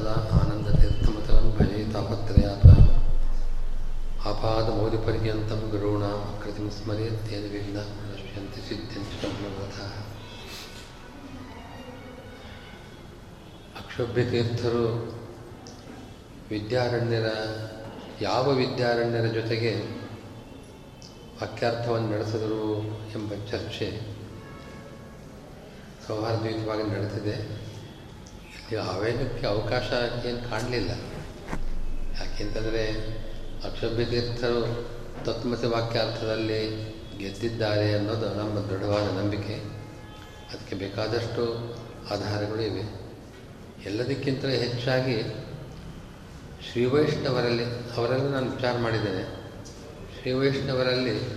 ಸದಾ ಆನಂದತೀರ್ಥಮತಲಂ ಭಜೆ ತಾಪತ್ರಯಾತ್ಮ. ಆಪಾದಮೌಲಿಪರ್ಯಂతం ಗುರುಣಾಂ ಕೃತಿಂ ಸ್ಮರೆತ್ತೇನ ವಿಘ್ನ ನಶ್ಯಂತಿ ಅಕ್ಷೋಭ್ಯ ತೀರ್ಥರು, ವಿದ್ಯಾರಣ್ಯರ, ಯಾವ ವಿದ್ಯಾರಣ್ಯರ ಜೊತೆಗೆ ವಾಕ್ಯಾರ್ಥವನ್ನು ನಡೆಸಿದರು ಎಂಬ ಚರ್ಚೆ ಸೌಹಾರ್ದಯುತವಾಗಿ ನಡೆದಿದೆ. ಅವೇನಕ್ಕೆ ಅವಕಾಶ ಏನು ಕಾಣಲಿಲ್ಲ. ಯಾಕೆಂತಂದರೆ ಅಕ್ಷಭ್ಯತೀರ್ಥರು ತತ್ಮತಿ ವಾಕ್ಯಾರ್ಥದಲ್ಲಿ ಗೆದ್ದಿದ್ದಾರೆ ಅನ್ನೋದು ನಮ್ಮ ದೃಢವಾದ ನಂಬಿಕೆ. ಅದಕ್ಕೆ ಬೇಕಾದಷ್ಟು ಆಧಾರಗಳು ಇವೆ. ಎಲ್ಲದಕ್ಕಿಂತ ಹೆಚ್ಚಾಗಿ ಶ್ರೀ ವೈಷ್ಣವರಲ್ಲಿ ಅವರೆಲ್ಲ ನಾನು ವಿಚಾರ ಮಾಡಿದ್ದೇನೆ. ಶ್ರೀ ವೈಷ್ಣವರಲ್ಲಿ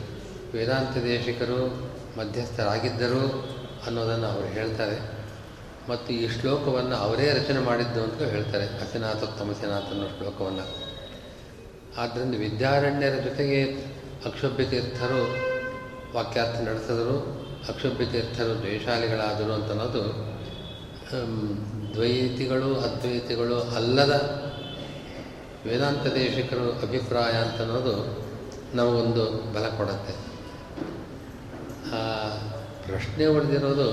ವೇದಾಂತ ದೇಶಿಕರು, ಮಧ್ಯಸ್ಥರಾಗಿದ್ದರು ಅನ್ನೋದನ್ನು ಅವರು ಹೇಳ್ತಾರೆ. ಮತ್ತು ಈ ಶ್ಲೋಕವನ್ನು ಅವರೇ ರಚನೆ ಮಾಡಿದ್ದು ಅಂತ ಹೇಳ್ತಾರೆ ಅಸಿನಾಥ ತಮಸಿನಾಥ ಅನ್ನೋ ಶ್ಲೋಕವನ್ನು. ಆದ್ದರಿಂದ ವಿದ್ಯಾರಣ್ಯರ ಜೊತೆಗೆ ಅಕ್ಷೋಭ್ಯತೀರ್ಥರು ವಾಕ್ಯಾರ್ಥ ನಡೆಸಿದರು, ಅಕ್ಷೋಭ್ಯತೀರ್ಥರು ದ್ವೇಷಾಲಿಗಳಾದರು ಅಂತ ಅನ್ನೋದು ದ್ವೈತಿಗಳು, ಅದ್ವೈತಿಗಳು ಅಲ್ಲದ ವೇದಾಂತ ದೇಶಿಕರು ಅಭಿಪ್ರಾಯ ಅಂತ ಅನ್ನೋದು ನಮಗೊಂದು ಬಲ ಕೊಡುತ್ತೆ. ಪ್ರಶ್ನೆ ಉಳಿದಿರೋದು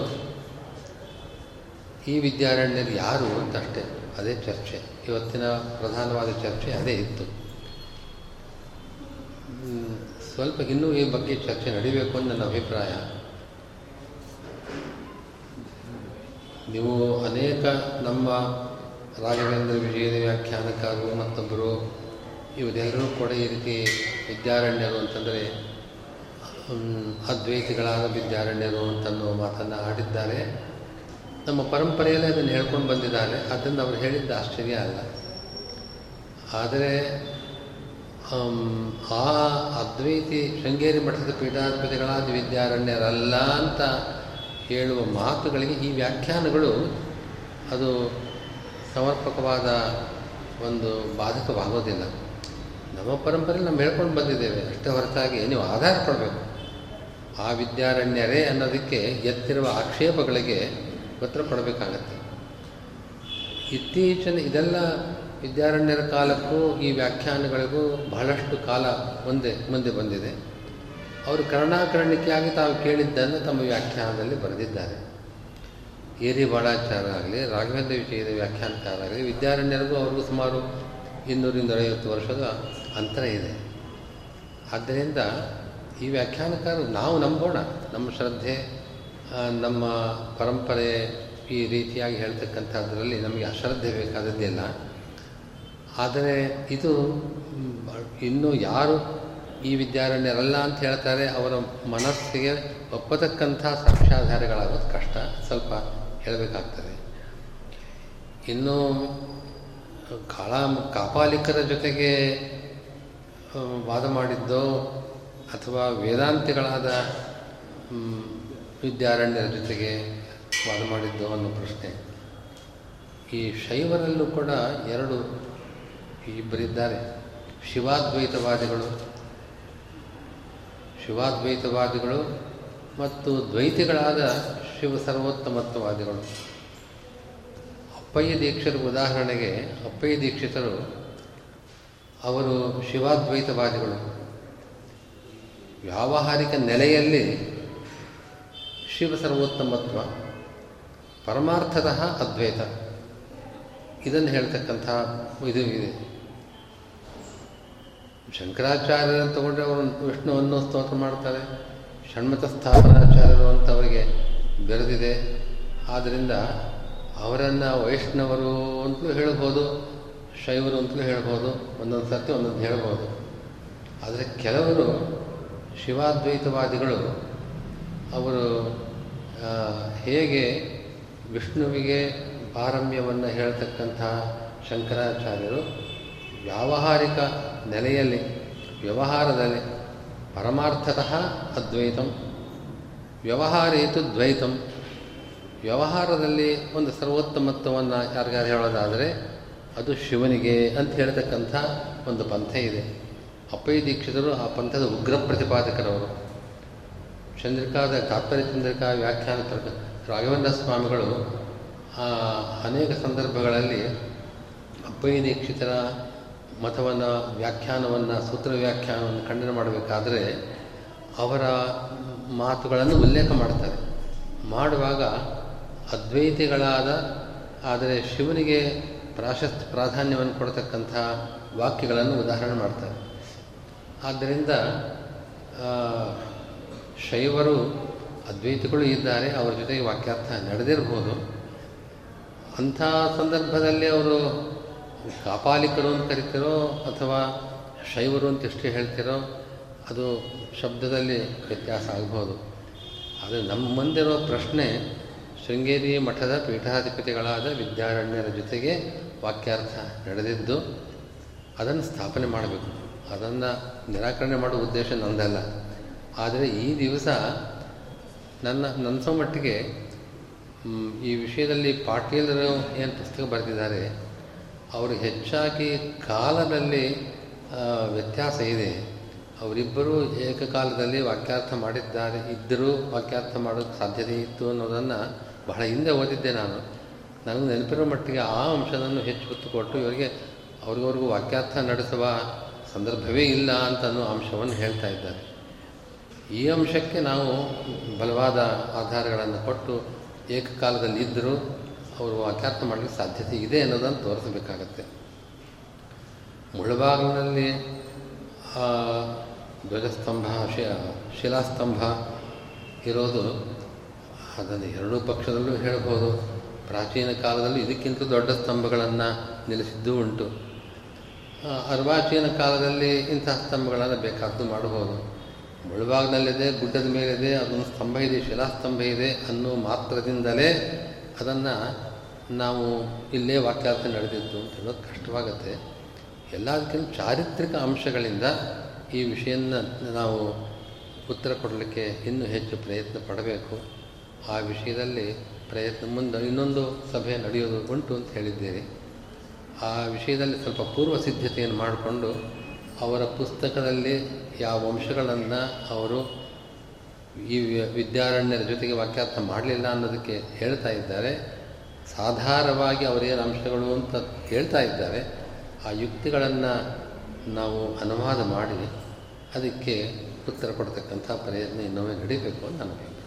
ಈ ವಿದ್ಯಾರಣ್ಯರು ಯಾರು ಅಂತ ಅಷ್ಟೇ, ಅದೇ ಚರ್ಚೆ. ಇವತ್ತಿನ ಪ್ರಧಾನವಾದ ಚರ್ಚೆ ಅದೇ ಇತ್ತು. ಸ್ವಲ್ಪ ಇನ್ನೂ ಈ ಬಗ್ಗೆ ಚರ್ಚೆ ನಡೀಬೇಕು ಅಂತ ನನ್ನ ಅಭಿಪ್ರಾಯ. ನೀವು ಅನೇಕ ನಮ್ಮ ರಾಘವೇಂದ್ರ ವಿಜಯದ ವ್ಯಾಖ್ಯಾನಕಾರರು, ಮತ್ತೊಬ್ಬರು, ಇವರೆಲ್ಲರೂ ಕೂಡ ಈ ರೀತಿ ವಿದ್ಯಾರಣ್ಯರು ಅಂತಂದರೆ ಅದ್ವೈತಿಗಳಾದ ವಿದ್ಯಾರಣ್ಯರು ಅಂತನ್ನೋ ಮಾತನ್ನು ಆಡಿದ್ದಾರೆ. ನಮ್ಮ ಪರಂಪರೆಯಲ್ಲೇ ಅದನ್ನು ಹೇಳ್ಕೊಂಡು ಬಂದಿದ್ದಾರೆ ಅದನ್ನು ಅವರು ಹೇಳಿದ್ದ ಆಶ್ಚರ್ಯ ಅಲ್ಲ. ಆದರೆ ಆ ಅದ್ವೈತಿ ಶೃಂಗೇರಿ ಮಠದ ಪೀಠಾಧಿಪತಿಗಳಾದ ವಿದ್ಯಾರಣ್ಯರಲ್ಲ ಅಂತ ಹೇಳುವ ಮಾತುಗಳಿಗೆ ಈ ವ್ಯಾಖ್ಯಾನಗಳು ಅದು ಸಮರ್ಪಕವಾದ ಒಂದು ಬಾಧಕವಾಗೋದಿಲ್ಲ. ನಮ್ಮ ಪರಂಪರೆಯಲ್ಲಿ ನಾವು ಹೇಳ್ಕೊಂಡು ಬಂದಿದ್ದೇವೆ, ಅಷ್ಟೇ ಹೊರತಾಗಿ ನೀವು ಆಧಾರ ಕೊಡಬೇಕು. ಆ ವಿದ್ಯಾರಣ್ಯರೇ ಅನ್ನೋದಕ್ಕೆ ಎತ್ತಿರುವ ಆಕ್ಷೇಪಗಳಿಗೆ ಉತ್ತರ ಕೊಡಬೇಕಾಗತ್ತೆ. ಇತ್ತೀಚಿನ ಇದೆಲ್ಲ ವಿದ್ಯಾರಣ್ಯರ ಕಾಲಕ್ಕೂ ಈ ವ್ಯಾಖ್ಯಾನಗಳಿಗೂ ಬಹಳಷ್ಟು ಕಾಲ ಮುಂದೆ ಮುಂದೆ ಬಂದಿದೆ. ಅವರು ಕರ್ಣಾಕರ್ಣಿಕೆಯಾಗಿ ತಾವು ಕೇಳಿದ್ದನ್ನು ತಮ್ಮ ವ್ಯಾಖ್ಯಾನದಲ್ಲಿ ಬರೆದಿದ್ದಾರೆ. ಏರಿ ಬಾಳಾಚಾರ ಆಗಲಿ, ರಾಘವೇಂದ್ರ ವಿಜಯದ ವ್ಯಾಖ್ಯಾನಕಾರ ಆಗಲಿ, ವಿದ್ಯಾರಣ್ಯರಿಗೂ ಅವ್ರಿಗೂ ಸುಮಾರು ಇನ್ನೂರಿಂದ ಐವತ್ತು ವರ್ಷದ ಅಂತರ ಇದೆ. ಆದ್ದರಿಂದ ಈ ವ್ಯಾಖ್ಯಾನಕಾರರು ನಾವು ನಂಬೋಣ, ನಮ್ಮ ಶ್ರದ್ಧೆ ನಮ್ಮ ಪರಂಪರೆ ಈ ರೀತಿಯಾಗಿ ಹೇಳ್ತಕ್ಕಂಥದ್ರಲ್ಲಿ ನಮಗೆ ಅಶ್ರದ್ಧೆ ಬೇಕಾದದ್ದಿಲ್ಲ ಆದರೆ ಇದು ಇನ್ನೂ ಯಾರು ಈ ವಿದ್ಯಾರಣ್ಯರಲ್ಲ ಅಂತ ಹೇಳ್ತಾರೆ, ಅವರ ಮನಸ್ಸಿಗೆ ಒಪ್ಪತಕ್ಕಂಥ ಸಾಕ್ಷ್ಯಾಧಾರಗಳಾಗೋದು ಕಷ್ಟ, ಸ್ವಲ್ಪ ಹೇಳಬೇಕಾಗ್ತದೆ. ಇನ್ನು, ಕಾಳ, ಕಾಪಾಲಿಕರ ಜೊತೆಗೆ ವಾದ ಮಾಡಿದ್ದೋ ಅಥವಾ ವೇದಾಂತಿಗಳಾದ ವಿದ್ಯಾರಣ್ಯರ ಜೊತೆಗೆ ವಾದ ಮಾಡಿದ್ದು ಅನ್ನೋ ಪ್ರಶ್ನೆ. ಈ ಶೈವರಲ್ಲೂ ಕೂಡ ಎರಡು ಇಬ್ಬರಿದ್ದಾರೆ ಶಿವಾದ್ವೈತವಾದಿಗಳು ಶಿವಾದ್ವೈತವಾದಿಗಳು ಮತ್ತು ದ್ವೈತಿಗಳಾದ ಶಿವ ಸರ್ವೋತ್ತಮತ್ವವಾದಿಗಳು. ಅಪ್ಪಯ್ಯ ದೀಕ್ಷರ ಉದಾಹರಣೆಗೆ ಅಪ್ಪಯ್ಯ ದೀಕ್ಷಿತರು ಅವರು ಶಿವಾದ್ವೈತವಾದಿಗಳು. ವ್ಯಾವಹಾರಿಕ ನೆಲೆಯಲ್ಲಿ ಶಿವ ಸರ್ವೋತ್ತಮತ್ವ ಪರಮಾರ್ಥತಃ ಅದ್ವೈತ. ಇದನ್ನು ಹೇಳ್ತಕ್ಕಂಥ ಇದು ಇದೆ. ಶಂಕರಾಚಾರ್ಯರನ್ನು ತಗೊಂಡ್ರೆ ಅವರು ವಿಷ್ಣುವನ್ನು ಸ್ತೋತ್ರ ಮಾಡ್ತಾರೆ ಷಣ್ಮತ ಸ್ಥಾಪನಾಚಾರ್ಯರು ಅಂತ ಅವರಿಗೆ ಬೆರೆದಿದೆ. ಆದ್ದರಿಂದ ಅವರನ್ನು ವೈಷ್ಣವರು ಅಂತಲೂ ಹೇಳ್ಬೋದು ಶೈವರು ಅಂತಲೂ ಹೇಳ್ಬೋದು ಒಂದೊಂದು ಸರ್ತಿ ಒಂದೊಂದು ಹೇಳ್ಬೋದು ಆದರೆ ಕೆಲವರು ಶಿವಾದ್ವೈತವಾದಿಗಳು ಅವರು ಹೇಗೆ ವಿಷ್ಣುವಿಗೆ ಪಾರಮ್ಯವನ್ನು ಹೇಳ್ತಕ್ಕಂತಹ ಶಂಕರಾಚಾರ್ಯರು ವ್ಯಾವಹಾರಿಕ ನೆಲೆಯಲ್ಲಿ, ವ್ಯವಹಾರದಲ್ಲಿ ಪರಮಾರ್ಥತಃ ಅದ್ವೈತಂ, ವ್ಯವಹಾರೇತು ದ್ವೈತಂ. ವ್ಯವಹಾರದಲ್ಲಿ ಒಂದು ಸರ್ವೋತ್ತಮತ್ವವನ್ನು ಯಾರಿಗಾರು ಹೇಳೋದಾದರೆ ಅದು ಶಿವನಿಗೆ ಅಂತ ಹೇಳ್ತಕ್ಕಂಥ ಒಂದು ಪಂಥ ಇದೆ. ಅಪ್ಪಯ್ಯ ದೀಕ್ಷಿತರು ಆ ಪಂಥದ ಉಗ್ರ ಪ್ರತಿಪಾದಕರವರು. ಚಂದ್ರಿಕಾದ ತಾತ್ಪರ್ಯ ಚಂದ್ರಿಕಾ ವ್ಯಾಖ್ಯಾನ ರಾಘವೇಂದ್ರ ಸ್ವಾಮಿಗಳು ಅನೇಕ ಸಂದರ್ಭಗಳಲ್ಲಿ ಅಪ್ಪಯ್ಯ ದೀಕ್ಷಿತರ ಮತವನ್ನು, ವ್ಯಾಖ್ಯಾನವನ್ನು, ಸೂತ್ರ ವ್ಯಾಖ್ಯಾನವನ್ನು ಖಂಡನೆ ಮಾಡಬೇಕಾದ್ರೆ ಅವರ ಮಾತುಗಳನ್ನು ಉಲ್ಲೇಖ ಮಾಡ್ತಾರೆ. ಮಾಡುವಾಗ ಅದ್ವೈತಿಗಳಾದ, ಆದರೆ ಶಿವನಿಗೆ ಪ್ರಾಶಸ್ತ್ಯ ಪ್ರಾಧಾನ್ಯವನ್ನು ಕೊಡತಕ್ಕಂಥ ವಾಕ್ಯಗಳನ್ನು ಉದಾಹರಣೆ ಮಾಡ್ತಾರೆ. ಆದ್ದರಿಂದ ಶೈವರು ಅದ್ವೈತಗಳು ಇದ್ದಾರೆ, ಅವರ ಜೊತೆಗೆ ವಾಕ್ಯಾರ್ಥ ನಡೆದಿರ್ಬೋದು. ಅಂಥ ಸಂದರ್ಭದಲ್ಲಿ ಅವರು ಕಾಪಾಲಿಕರು ಅಂತ ಕರಿತಿರೋ ಅಥವಾ ಶೈವರು ಅಂತ ಎಷ್ಟು ಹೇಳ್ತಿರೋ, ಅದು ಶಬ್ದದಲ್ಲಿ ವ್ಯತ್ಯಾಸ ಆಗ್ಬೋದು. ಆದರೆ ನಮ್ಮ ಮುಂದಿರೋ ಪ್ರಶ್ನೆ, ಶೃಂಗೇರಿ ಮಠದ ಪೀಠಾಧಿಪತಿಗಳಾದ ವಿದ್ಯಾರಣ್ಯರ ಜೊತೆಗೆ ವಾಕ್ಯಾರ್ಥ ನಡೆದಿದ್ದು, ಅದನ್ನು ಸ್ಥಾಪನೆ ಮಾಡಬೇಕು. ಅದನ್ನು ನಿರಾಕರಣೆ ಮಾಡುವ ಉದ್ದೇಶ ನಂದಲ್ಲ. ಆದರೆ ಈ ದಿವಸ ನನ್ನ, ನನ್ಸೋ ಮಟ್ಟಿಗೆ ಈ ವಿಷಯದಲ್ಲಿ ಪಾಟೀಲರು ಏನು ಪುಸ್ತಕ ಬರೆದಿದ್ದಾರೆ, ಅವರು ಹೆಚ್ಚಾಗಿ ಕಾಲದಲ್ಲಿ ವ್ಯತ್ಯಾಸ ಇದೆ. ಅವರಿಬ್ಬರು ಏಕಕಾಲದಲ್ಲಿ ವಾಕ್ಯಾರ್ಥ ಮಾಡಿದ್ದಾರೆ, ಇದ್ದರೂ ವಾಕ್ಯಾರ್ಥ ಮಾಡೋಕ್ಕೆ ಸಾಧ್ಯತೆ ಇತ್ತು ಅನ್ನೋದನ್ನು ಬಹಳ ಹಿಂದೆ ಓದಿದ್ದೆ ನಾನು. ನನಗೆ ನೆನಪಿರೋ ಮಟ್ಟಿಗೆ ಆ ಅಂಶವನ್ನು ಹೆಚ್ಚು ಒತ್ತು ಕೊಟ್ಟು ಇವರಿಗೆ, ಅವ್ರಿಗವ್ರಿಗೂ ವಾಕ್ಯಾರ್ಥ ನಡೆಸುವ ಸಂದರ್ಭವೇ ಇಲ್ಲ ಅಂತ ಅನ್ನೋ ಅಂಶವನ್ನು ಹೇಳ್ತಾ ಇದ್ದಾರೆ. ಈ ಅಂಶಕ್ಕೆ ನಾವು ಬಲವಾದ ಆಧಾರಗಳನ್ನು ಕೊಟ್ಟು ಏಕಕಾಲದಲ್ಲಿ ಇದ್ದರೂ ಅವರು ವಾಕ್ಯಾರ್ಥ ಮಾಡಲಿಕ್ಕೆ ಸಾಧ್ಯತೆ ಇದೆ ಅನ್ನೋದನ್ನು ತೋರಿಸಬೇಕಾಗತ್ತೆ. ಮುಳಬಾಗಿಲಿನಲ್ಲಿ ಧ್ವಜಸ್ತಂಭ ಶಿಲಾಸ್ತಂಭ ಇರೋದು ಅದನ್ನು ಎರಡೂ ಪಕ್ಷದಲ್ಲೂ ಹೇಳಬಹುದು. ಪ್ರಾಚೀನ ಕಾಲದಲ್ಲಿ ಇದಕ್ಕಿಂತ ದೊಡ್ಡ ಸ್ತಂಭಗಳನ್ನು ನಿಲ್ಲಿಸಿದ್ದೂ ಉಂಟು. ಅರ್ವಾಚೀನ ಕಾಲದಲ್ಲಿ ಇಂತಹ ಸ್ತಂಭಗಳನ್ನು ಬೇಕಾದ್ದು ಮಾಡಬಹುದು. ಮುಳುಬಾಗಿನಲ್ಲಿದೆ, ಗುಡ್ಡದ ಮೇಲಿದೆ, ಅದೊಂದು ಸ್ತಂಭ ಇದೆ, ಶಿಲಾಸ್ತಂಭ ಇದೆ ಅನ್ನೋ ಮಾತ್ರದಿಂದಲೇ ಅದನ್ನು ನಾವು ಇಲ್ಲೇ ವಾಕ್ಯಾರ್ಥ ನಡೆದಿದ್ದು ಅಂತ ಹೇಳೋದು ಕಷ್ಟವಾಗುತ್ತೆ. ಎಲ್ಲದಕ್ಕಿಂತ ಚಾರಿತ್ರಿಕ ಅಂಶಗಳಿಂದ ಈ ವಿಷಯನ ನಾವು ಉತ್ತರ ಕೊಡಲಿಕ್ಕೆ ಇನ್ನೂ ಹೆಚ್ಚು ಪ್ರಯತ್ನ ಪಡಬೇಕು. ಆ ವಿಷಯದಲ್ಲಿ ಪ್ರಯತ್ನ ಮುಂದೆ ಇನ್ನೊಂದು ಸಭೆ ನಡೆಯೋದು ಉಂಟು ಅಂತ ಹೇಳಿದ್ದೀರಿ. ಆ ವಿಷಯದಲ್ಲಿ ಸ್ವಲ್ಪ ಪೂರ್ವ ಸಿದ್ಧತೆಯನ್ನು ಮಾಡಿಕೊಂಡು ಅವರ ಪುಸ್ತಕದಲ್ಲಿ ಯಾವ ಅಂಶಗಳನ್ನು ಅವರು ಈ ವಿದ್ಯಾರಣ್ಯರ ಜೊತೆಗೆ ವಾಕ್ಯಾರ್ಥ ಮಾಡಲಿಲ್ಲ ಅನ್ನೋದಕ್ಕೆ ಹೇಳ್ತಾ ಇದ್ದಾರೆ. ಸಾಧಾರವಾಗಿ ಅವರೇನು ಅಂಶಗಳು ಅಂತ ಹೇಳ್ತಾ ಇದ್ದಾರೆ. ಆ ಯುಕ್ತಿಗಳನ್ನು ನಾವು ಅನುವಾದ ಮಾಡಿ ಅದಕ್ಕೆ ಉತ್ತರ ಕೊಡ್ತಕ್ಕಂಥ ಪ್ರಯತ್ನ ಇನ್ನೊಮ್ಮೆ ನಡೀಬೇಕು ಅಂತ ಅಭಿಪ್ರಾಯ